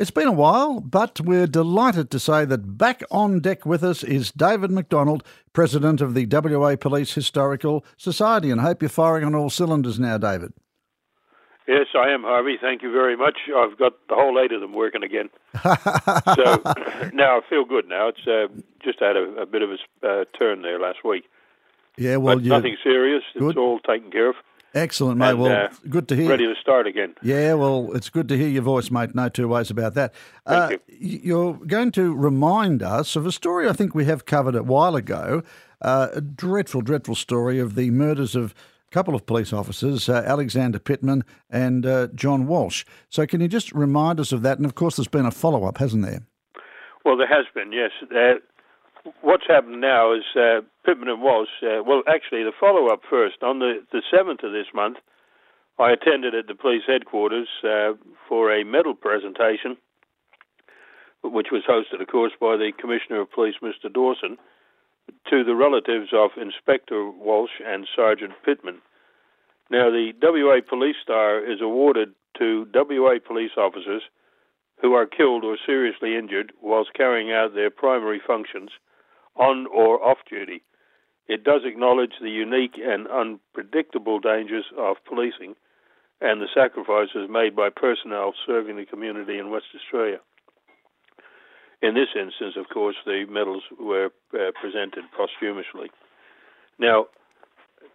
It's been a while, but we're delighted to say that back on deck with us is David McDonald, President of the WA Police Historical Society, and hope you're firing on all cylinders now, David. Yes, I am, Harvey. Thank you very much. I've got the whole eight of them working again. so now I feel good now. It's uh, just had a, a, bit of a uh, turn there last week. Yeah, well, nothing serious. Good. It's all taken care of. Excellent, mate. And, well, uh, good to hear. Ready to start again. Yeah, well, it's good to hear your voice, mate. No two ways about that. Thank uh, you. You're going to remind us of a story I think we have covered a while ago. Uh, a dreadful, dreadful story of the murders of a couple of police officers, uh, Alexander Pitman and uh, John Walsh. So, can you just remind us of that? And of course, there's been a follow up, hasn't there? Well, there has been, yes. What's happened now is uh, Pitman and Walsh. Uh, well, actually, the follow up first. On the, the 7th of this month, I attended at the police headquarters uh, for a medal presentation, which was hosted, of course, by the Commissioner of Police, Mr. Dawson, to the relatives of Inspector Walsh and Sergeant Pitman. Now, the WA Police Star is awarded to WA police officers who are killed or seriously injured whilst carrying out their primary functions on or off duty. It does acknowledge the unique and unpredictable dangers of policing and the sacrifices made by personnel serving the community in West Australia. In this instance, of course, the medals were uh, presented posthumously. Now,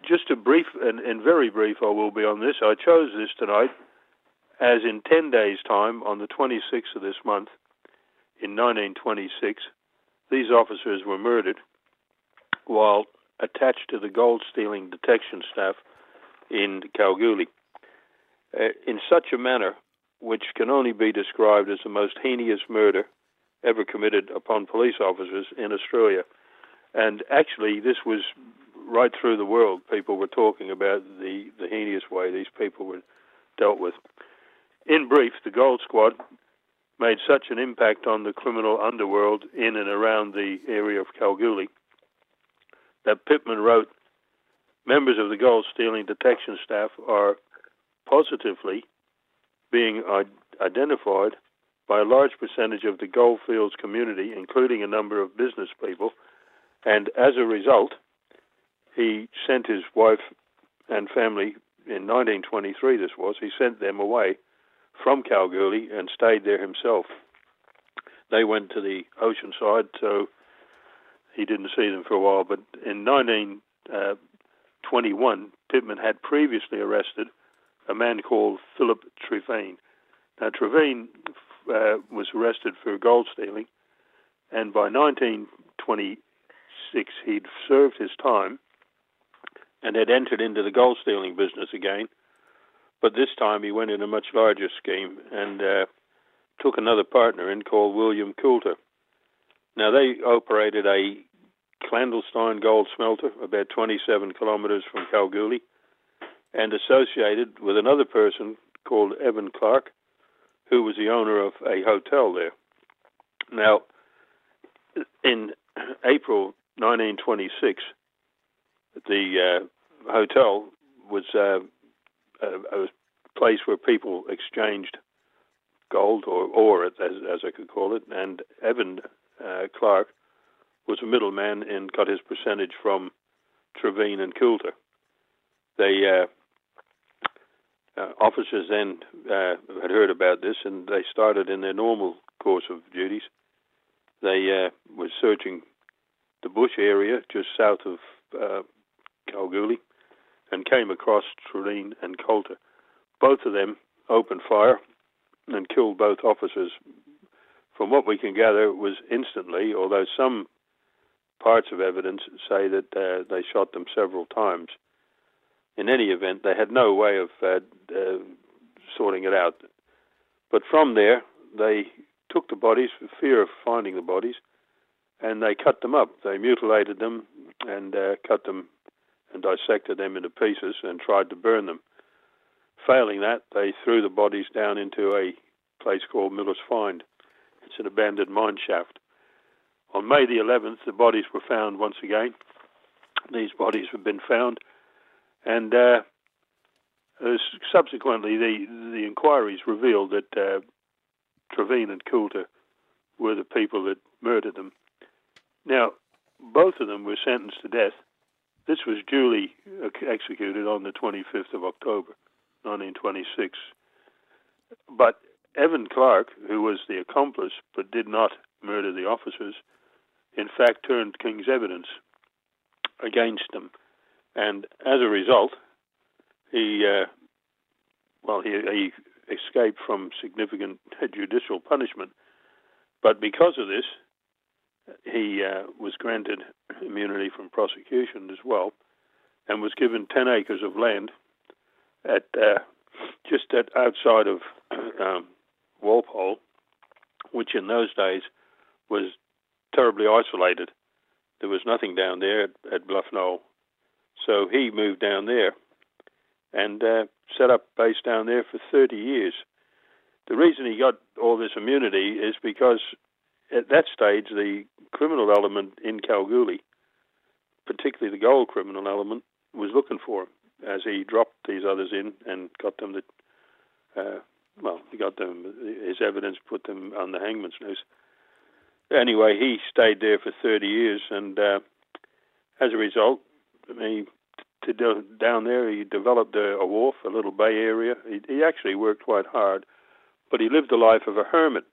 just a brief and, and very brief, I will be on this. I chose this tonight as in 10 days' time, on the 26th of this month, in 1926, these officers were murdered while attached to the gold stealing detection staff in Kalgoorlie. Uh, in such a manner which can only be described as the most heinous murder ever committed upon police officers in Australia. And actually, this was right through the world. People were talking about the, the heinous way these people were dealt with. In brief, the Gold Squad made such an impact on the criminal underworld in and around the area of Kalgoorlie that Pitman wrote members of the gold stealing detection staff are positively being identified by a large percentage of the goldfields community, including a number of business people. And as a result, he sent his wife and family in 1923, this was, he sent them away from Kalgoorlie and stayed there himself. They went to the ocean side, so he didn't see them for a while. But in 1921, uh, Pitman had previously arrested a man called Philip Treffene. Now, Treffene uh, was arrested for gold stealing, and by 1926, he'd served his time and had entered into the gold stealing business again but this time he went in a much larger scheme and uh, took another partner in called William Coulter. Now they operated a clandestine gold smelter about 27 kilometres from Kalgoorlie and associated with another person called Evan Clark, who was the owner of a hotel there. Now, in April 1926, the uh, hotel was uh, a, a place where people exchanged gold or ore, as, as I could call it, and Evan uh, Clark was a middleman and got his percentage from Treffene and Coulter. They uh, uh, officers then uh, had heard about this, and they started in their normal course of duties. They uh, were searching the bush area just south of uh, Kalgoorlie, and came across Treffene and Coulter. Both of them opened fire and killed both officers. From what we can gather, it was instantly, although some parts of evidence say that uh, they shot them several times. In any event, they had no way of uh, uh, sorting it out. But from there, they took the bodies for fear of finding the bodies, and they cut them up. They mutilated them and uh, cut them and dissected them into pieces and tried to burn them. Failing that, they threw the bodies down into a place called Miller's Find. It's an abandoned mine shaft. On May the 11th, the bodies were found once again. These bodies have been found, and uh, subsequently, the the inquiries revealed that uh, Treffene and Coulter were the people that murdered them. Now, both of them were sentenced to death. This was duly executed on the 25th of October, 1926. But Evan Clark, who was the accomplice but did not murder the officers, in fact turned King's evidence against them. And as a result, he, uh, well, he, he escaped from significant judicial punishment. But because of this, he uh, was granted immunity from prosecution as well, and was given 10 acres of land at uh, just at outside of um, Walpole, which in those days was terribly isolated. There was nothing down there at, at Bluff Knoll. So he moved down there and uh, set up base down there for 30 years. The reason he got all this immunity is because at that stage, the criminal element in Kalgoorlie, particularly the gold criminal element, was looking for him as he dropped these others in and got them to, uh, well, he got them his evidence, put them on the hangman's noose. Anyway, he stayed there for 30 years, and uh, as a result, he to do, down there he developed a, a wharf, a little bay area. He, he actually worked quite hard, but he lived the life of a hermit.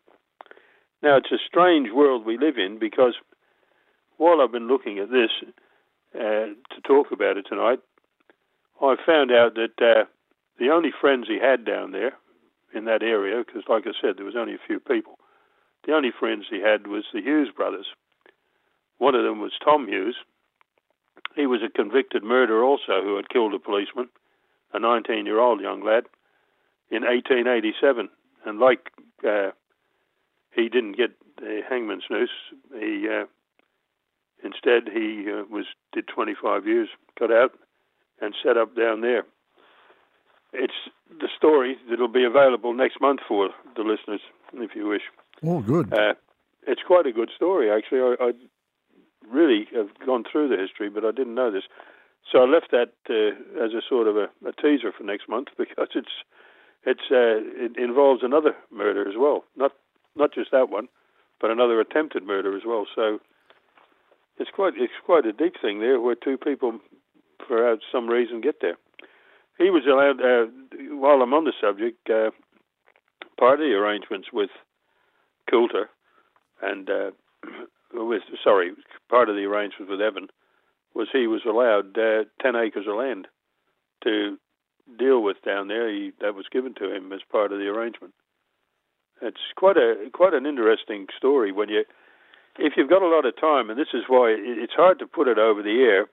Now it's a strange world we live in because while I've been looking at this uh, to talk about it tonight, I found out that uh, the only friends he had down there in that area, because like I said, there was only a few people, the only friends he had was the Hughes brothers. One of them was Tom Hughes. He was a convicted murderer also who had killed a policeman, a 19 year old young lad, in 1887. And like uh, he didn't get the hangman's noose, he uh, instead he uh, was did 25 years, got out, and set up down there. It's the story that'll be available next month for the listeners, if you wish. Oh, good. Uh, it's quite a good story, actually. I, I, really have gone through the history, but I didn't know this. So I left that uh, as a sort of a, a, teaser for next month because it's it's uh, it involves another murder as well, not not just that one, but another attempted murder as well. So it's quite it's quite a deep thing there, where two people, for some reason, get there. He was allowed. Uh, while I'm on the subject, uh, part of the arrangements with Coulter and uh, with sorry, part of the arrangements with Evan was he was allowed uh, ten acres of land to deal with down there. He, that was given to him as part of the arrangement. It's quite a quite an interesting story when you, if you've got a lot of time, and this is why it's hard to put it over the air.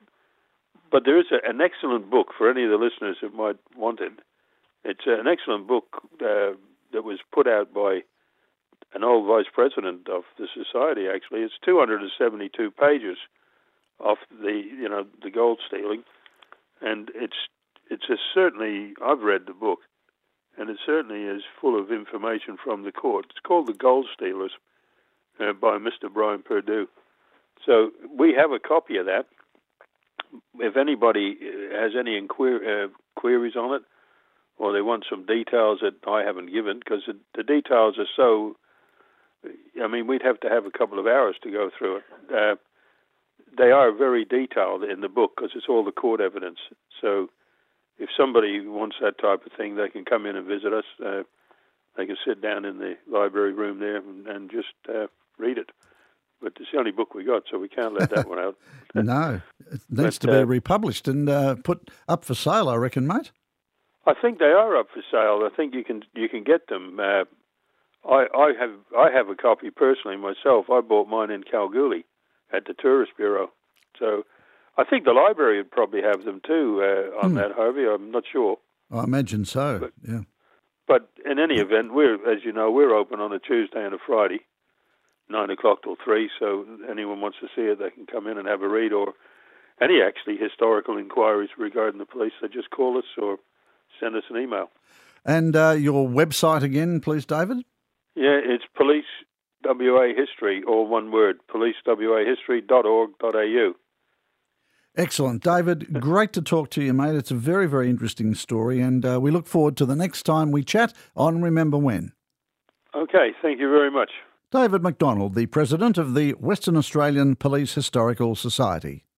But there is a, an excellent book for any of the listeners that might want it. It's an excellent book uh, that was put out by an old vice president of the society. Actually, it's 272 pages of the you know the gold stealing, and it's it's a certainly I've read the book and it certainly is full of information from the court. It's called The Gold Stealers uh, by Mr. Brian Purdue. So we have a copy of that. If anybody uh, has any inquir- uh, queries on it, or they want some details that I haven't given, because the, the, details are so, I mean, we'd have to have a couple of hours to go through it. Uh, they are very detailed in the book because it's all the court evidence. So if somebody wants that type of thing, they can come in and visit us. Uh, they can sit down in the library room there and, and just uh, read it. But it's the only book we got, so we can't let that one out. no, it needs but, to be uh, republished and uh, put up for sale, I reckon, mate. I think they are up for sale. I think you can you can get them. Uh, I I have I have a copy personally myself. I bought mine in Kalgoorlie at the Tourist Bureau. So I think the library would probably have them too uh, on hmm. that, Harvey. I'm not sure. I imagine so. But, yeah. But in any event, we're as you know we're open on a Tuesday and a Friday, nine o'clock till three. So anyone wants to see it, they can come in and have a read, or any actually historical inquiries regarding the police, they just call us or send us an email. And uh, your website again, please, David. Yeah, it's police WA history, all one word, policewahistory.org.au. Excellent. David, great to talk to you, mate. It's a very, very interesting story, and uh, we look forward to the next time we chat on Remember When. Okay, thank you very much. David McDonald, the President of the Western Australian Police Historical Society.